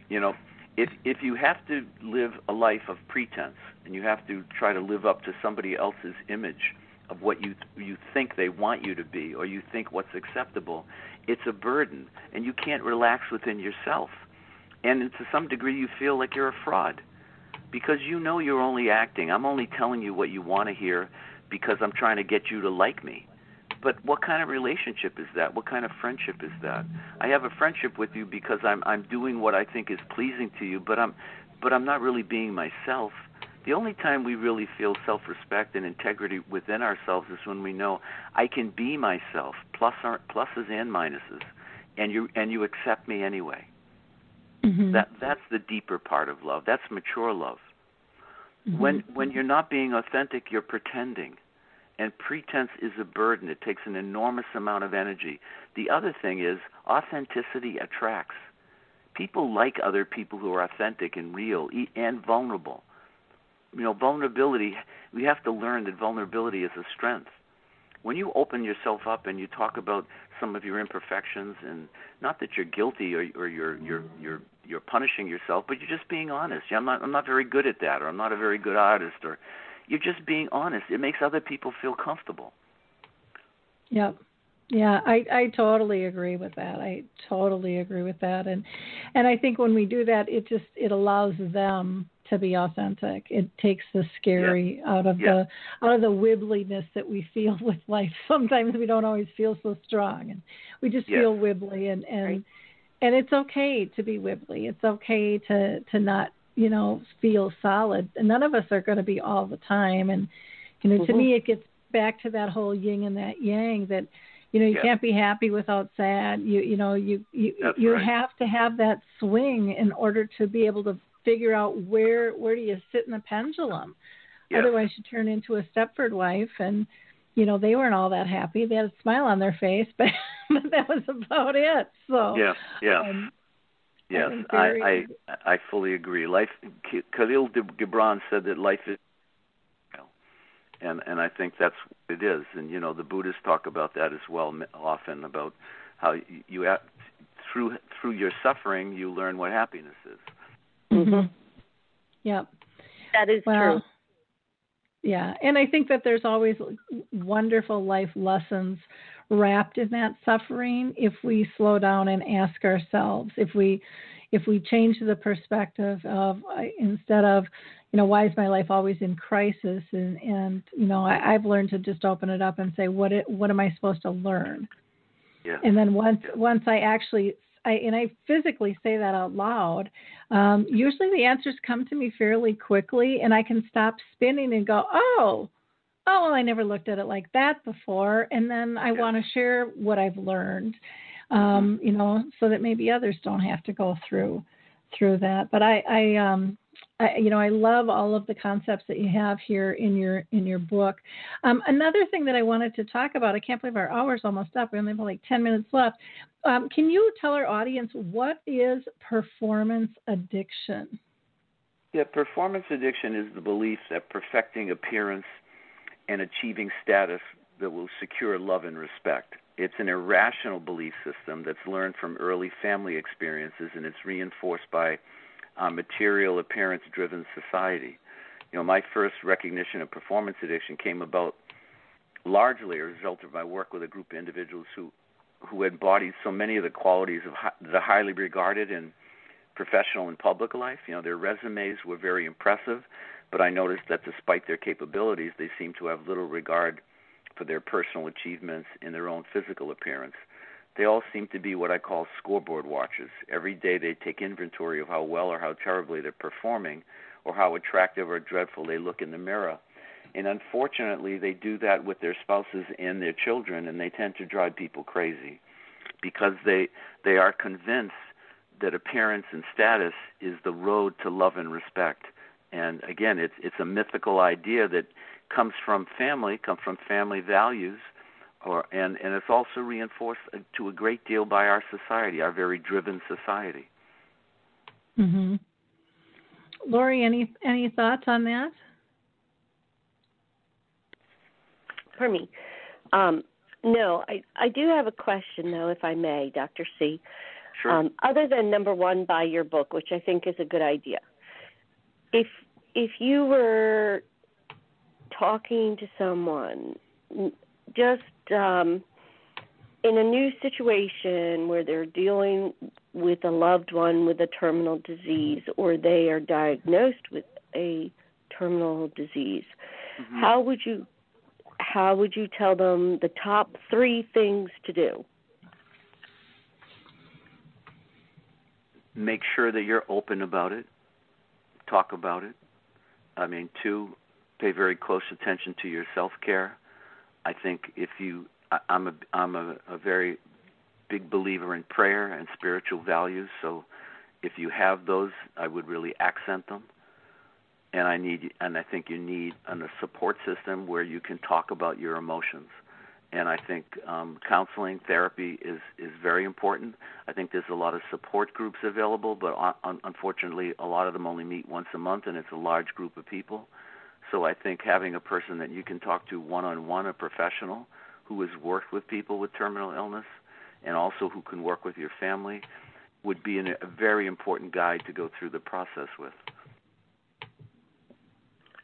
You know, if if you have to live a life of pretense and you have to try to live up to somebody else's image of what you you think they want you to be or you think what's acceptable, it's a burden and you can't relax within yourself. And to some degree you feel like you're a fraud because you know you're only acting. I'm only telling you what you want to hear because I'm trying to get you to like me. But what kind of relationship is that? What kind of friendship is that? I have a friendship with you because I'm I'm doing what I think is pleasing to you, but I'm but I'm not really being myself. The only time we really feel self-respect and integrity within ourselves is when we know I can be myself, plus pluses and minuses, and you and you accept me anyway. Mm-hmm. That that's the deeper part of love. That's mature love. Mm-hmm. When when you're not being authentic, you're pretending. And pretense is a burden. It takes an enormous amount of energy. The other thing is authenticity attracts. People like other people who are authentic and real and vulnerable. You know, vulnerability, we have to learn that vulnerability is a strength when you open yourself up and you talk about some of your imperfections and not that you're guilty or, or you're you're you're you're punishing yourself, but you're just being honest. Yeah, I'm not I'm not very good at that, or I'm not a very good artist, or you're just being honest. It makes other people feel comfortable. Yep. Yeah, I I totally agree with that. I totally agree with that. And and I think when we do that it just it allows them to be authentic. It takes the scary yeah. out of yeah. the out of the wibbliness that we feel with life. Sometimes we don't always feel so strong and we just yeah. feel wibbly and and right. and it's okay to be wibbly. It's okay to to not, you know, feel solid. And none of us are going to be all the time and you know, mm-hmm. to me it gets back to that whole yin and that yang that you know you yeah. can't be happy without sad you you know you you That's you right. have to have that swing in order to be able to figure out where where do you sit in the pendulum yeah. otherwise you turn into a stepford wife and you know they weren't all that happy they had a smile on their face but, but that was about it so yeah yeah um, yes I, I, I i fully agree life Kahlil Gibran said that life is and and I think that's what it is. And you know, the Buddhists talk about that as well often about how you, you through through your suffering you learn what happiness is. Mm-hmm. Yep. That is well, true. Yeah, and I think that there's always wonderful life lessons wrapped in that suffering if we slow down and ask ourselves if we if we change the perspective of uh, instead of you know why is my life always in crisis and and you know I, i've learned to just open it up and say what it what am i supposed to learn yeah. and then once once i actually I, and I physically say that out loud. Um, usually, the answers come to me fairly quickly, and I can stop spinning and go, "Oh, oh, well, I never looked at it like that before." And then I want to share what I've learned, Mm-hmm. um, you know, so that maybe others don't have to go through through that. But I, I um, I, you know, I love all of the concepts that you have here in your in your book. Um, another thing that I wanted to talk about, I can't believe our hour's almost up. We only have like ten minutes left. Um, can you tell our audience what is performance addiction? Yeah, performance addiction is the belief that perfecting appearance and achieving status that will secure love and respect. It's an irrational belief system that's learned from early family experiences, and it's reinforced by uh, material appearance driven society. You know, my first recognition of performance addiction came about largely as a result of my work with a group of individuals who who embodied so many of the qualities of hi- the highly regarded in professional and public life. You know, their resumes were very impressive, but I noticed that despite their capabilities, they seemed to have little regard for their personal achievements in their own physical appearance. They all seem to be what I call scoreboard watchers. Every day they take inventory of how well or how terribly they're performing, or how attractive or dreadful they look in the mirror. And unfortunately, they do that with their spouses and their children, and they tend to drive people crazy because they they are convinced that appearance and status is the road to love and respect. And again, it's it's a mythical idea that comes from family, comes from family values, or and and it's also reinforced to a great deal by our society, our very driven society. Mm-hmm. Lori, any any thoughts on that? For me, um, no. I I do have a question though, if I may, Dr. C. Sure. Um, other than number one, buy your book, which I think is a good idea. If if you were talking to someone, just um, in a new situation where they're dealing with a loved one with a terminal disease, or they are diagnosed with a terminal disease, mm-hmm. how would you how would you tell them the top three things to do? Make sure that you're open about it. Talk about it. I mean, two, pay very close attention to your self care. I think if you, I, I'm a, I'm a, a very big believer in prayer and spiritual values. So, if you have those, I would really accent them. And I need, and I think you need a support system where you can talk about your emotions. And I think um, counseling, therapy is is very important. I think there's a lot of support groups available, but un- unfortunately, a lot of them only meet once a month, and it's a large group of people. So I think having a person that you can talk to one on one, a professional who has worked with people with terminal illness, and also who can work with your family, would be an, a very important guide to go through the process with.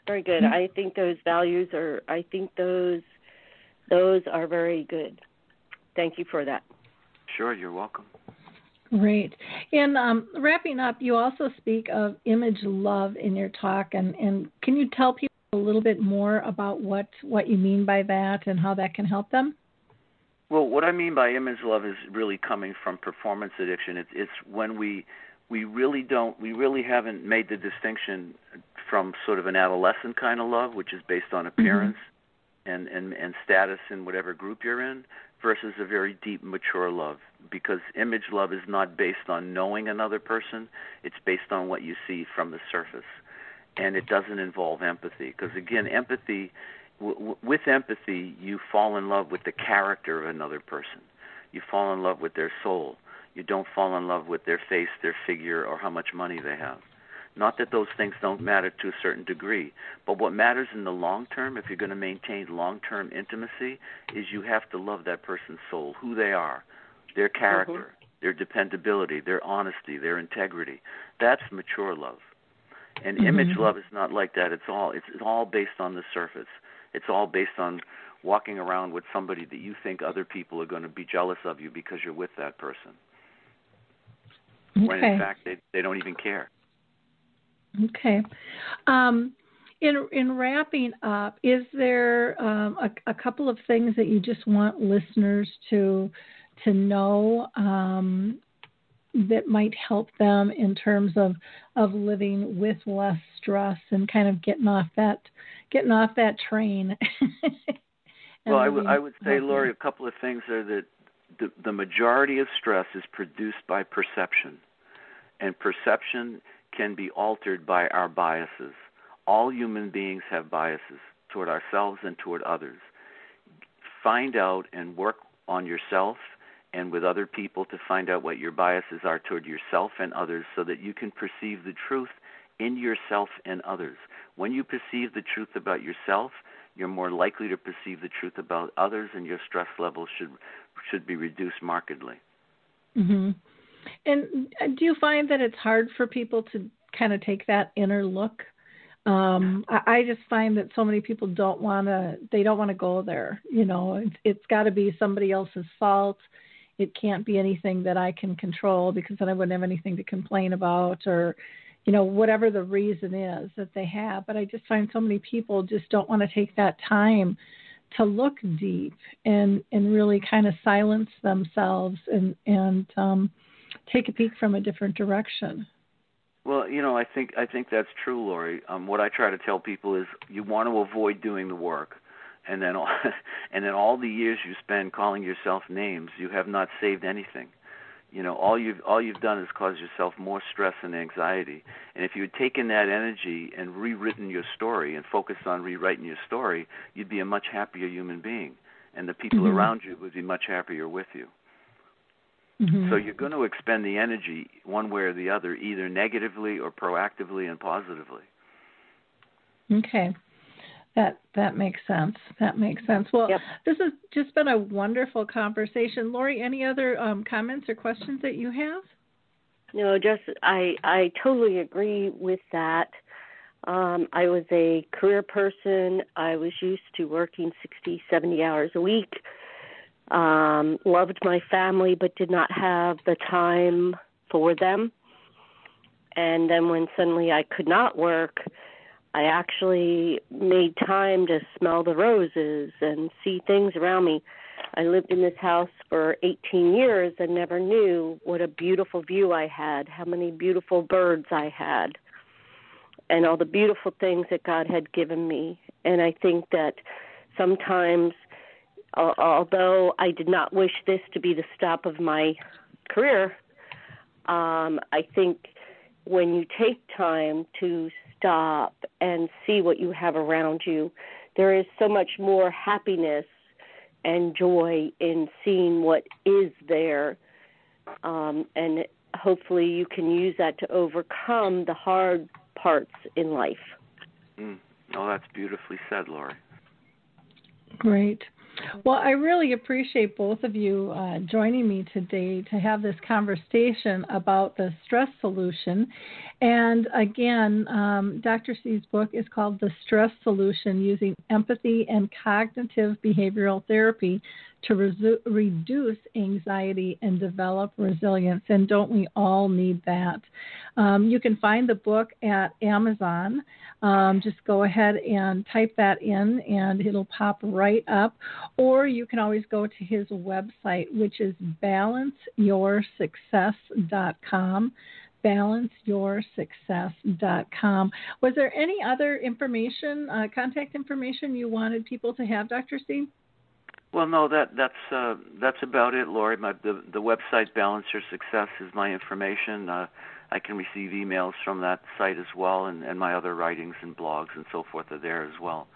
Very good. I think those values are. I think those those are very good. thank you for that. Sure, you're welcome. Great. And um, wrapping up, you also speak of image love in your talk, and, and can you tell people a little bit more about what, what you mean by that and how that can help them? Well, what I mean by image love is really coming from performance addiction. It's, it's when we we really don't we really haven't made the distinction from sort of an adolescent kind of love, which is based on appearance mm-hmm. and, and and status in whatever group you're in, versus a very deep, mature love. Because image love is not based on knowing another person; it's based on what you see from the surface, and it doesn't involve empathy. Because again, empathy, w- with empathy, you fall in love with the character of another person. You fall in love with their soul. You don't fall in love with their face, their figure, or how much money they have. Not that those things don't matter to a certain degree, but what matters in the long term, if you're going to maintain long term intimacy, is you have to love that person's soul, who they are, their character, mm-hmm. their dependability, their honesty, their integrity. That's mature love. And mm-hmm. image love is not like that. It's all it's, it's all based on the surface. It's all based on walking around with somebody that you think other people are going to be jealous of you because you're with that person. Okay. When in fact they they don't even care. Okay. Um, in in wrapping up, is there um, a, a, couple of things that you just want listeners to to know um, that might help them in terms of of living with less stress and kind of getting off that getting off that train? well, I, w- I would say, Lori, a couple of things are that the, the majority of stress is produced by perception, and perception can be altered by our biases. All human beings have biases toward ourselves and toward others. Find out and work on yourself and with other people to find out what your biases are toward yourself and others so that you can perceive the truth in yourself and others. When you perceive the truth about yourself, you're more likely to perceive the truth about others and your stress levels should should be reduced markedly. Mhm. And uh, do you find that it's hard for people to kind of take that inner look? Um, I, I just find that so many people don't want to. They don't want to go there. You know, it's, it's got to be somebody else's fault. It can't be anything that I can control because then I wouldn't have anything to complain about, or you know, whatever the reason is that they have. But I just find so many people just don't want to take that time to look deep and and really kind of silence themselves and and um take a peek from a different direction. Well, you know, I think I think that's true, Lori. Um, what I try to tell people is you want to avoid doing the work, and then all, and then all the years you spend calling yourself names, you have not saved anything. You know, all you've all you've done is cause yourself more stress and anxiety. And if you had taken that energy and rewritten your story and focused on rewriting your story, you'd be a much happier human being, and the people mm-hmm. around you would be much happier with you. Mm-hmm. So you're going to expend the energy one way or the other, either negatively or proactively and positively. Okay. That that makes sense. That makes sense. Well, yep. this has just been a wonderful conversation. Lori, any other um, comments or questions that you have? No, just I I totally agree with that. Um, I was a career person. I was used to working 60, 70 hours a week um, loved my family but did not have the time for them. And then when suddenly I could not work, I actually made time to smell the roses and see things around me. I lived in this house for 18 years and never knew what a beautiful view I had, how many beautiful birds I had, and all the beautiful things that God had given me. And I think that sometimes although I did not wish this to be the stop of my career, um, I think when you take time to stop and see what you have around you, there is so much more happiness and joy in seeing what is there. Um, and hopefully, you can use that to overcome the hard parts in life. Mm. Oh, that's beautifully said, Lori. Great. Well, I really appreciate both of you uh, joining me today to have this conversation about the stress solution. And again, um, Dr. C's book is called The Stress Solution Using Empathy and Cognitive Behavioral Therapy to resu- reduce anxiety and develop resilience. And don't we all need that? Um, you can find the book at Amazon. Um, just go ahead and type that in, and it'll pop right up. Or you can always go to his website, which is balanceyoursuccess.com balanceyoursuccess.com. Was there any other information, uh, contact information you wanted people to have, Dr. C? Well, no, that that's uh, that's about it, Lori. My, the the website Balance Your Success is my information. Uh, I can receive emails from that site as well, and, and my other writings and blogs and so forth are there as well.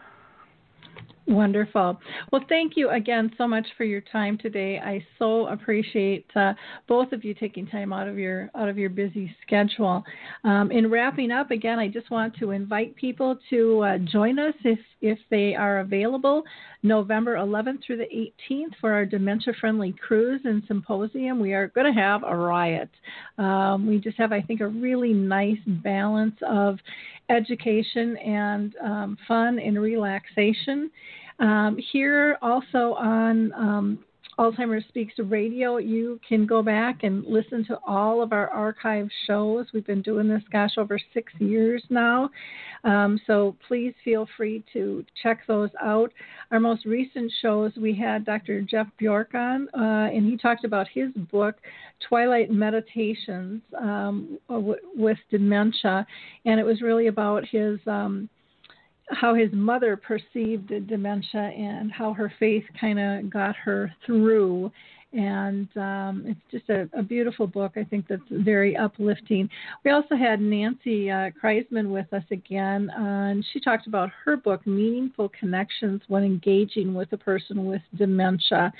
Wonderful. Well, thank you again so much for your time today. I so appreciate uh, both of you taking time out of your out of your busy schedule. Um, in wrapping up, again, I just want to invite people to uh, join us if if they are available, November 11th through the 18th for our dementia friendly cruise and symposium. We are going to have a riot. Um, we just have, I think, a really nice balance of education and um, fun and relaxation. Um, here also on um, Alzheimer's Speaks Radio, you can go back and listen to all of our archive shows. We've been doing this, gosh, over six years now. Um, so please feel free to check those out. Our most recent shows, we had Dr. Jeff Bjork on, uh, and he talked about his book, Twilight Meditations um, with Dementia. And it was really about his. Um, how his mother perceived dementia and how her faith kind of got her through. And um, it's just a, a, beautiful book. I think that's very uplifting. We also had Nancy uh, Kriseman with us again, uh, and she talked about her book, Meaningful Connections When Engaging with a Person with Dementia.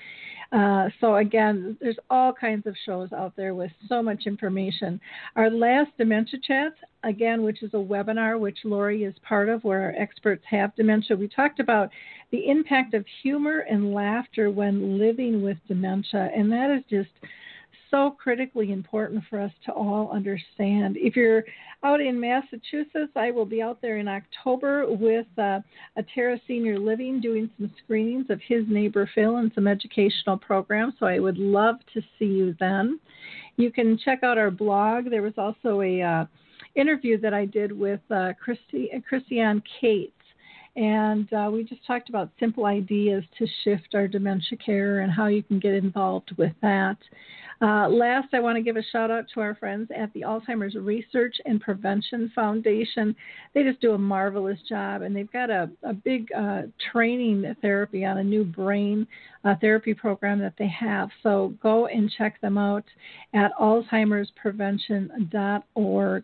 Uh, so again, there's all kinds of shows out there with so much information. Our last dementia chat, again, which is a webinar which Lori is part of, where our experts have dementia. We talked about the impact of humor and laughter when living with dementia, and that is just so critically important for us to all understand. If you're out in Massachusetts, I will be out there in October with uh, Atria Senior Living doing some screenings of his neighbor Phil and some educational programs. So I would love to see you then. You can check out our blog. There was also a uh, interview that I did with uh, Christy, Christiane Cates and uh, we just talked about simple ideas to shift our dementia care and how you can get involved with that. Uh, last, I want to give a shout out to our friends at the Alzheimer's Research and Prevention Foundation. They just do a marvelous job, and they've got a, a big uh, training therapy on a new brain uh, therapy program that they have. So go and check them out at alzheimersprevention.org.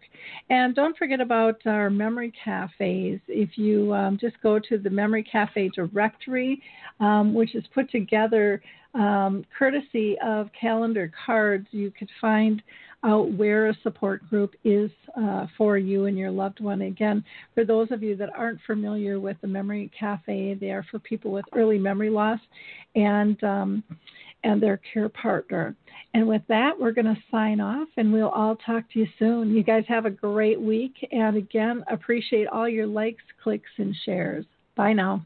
And don't forget about our memory cafes. If you um, just go to the Memory Cafe directory, um, which is put together um, courtesy of calendar cards, you could find out where a support group is uh, for you and your loved one. Again, for those of you that aren't familiar with the Memory Cafe, they are for people with early memory loss and um, and their care partner. And with that, we're going to sign off, and we'll all talk to you soon. You guys have a great week, and again, appreciate all your likes, clicks, and shares. Bye now.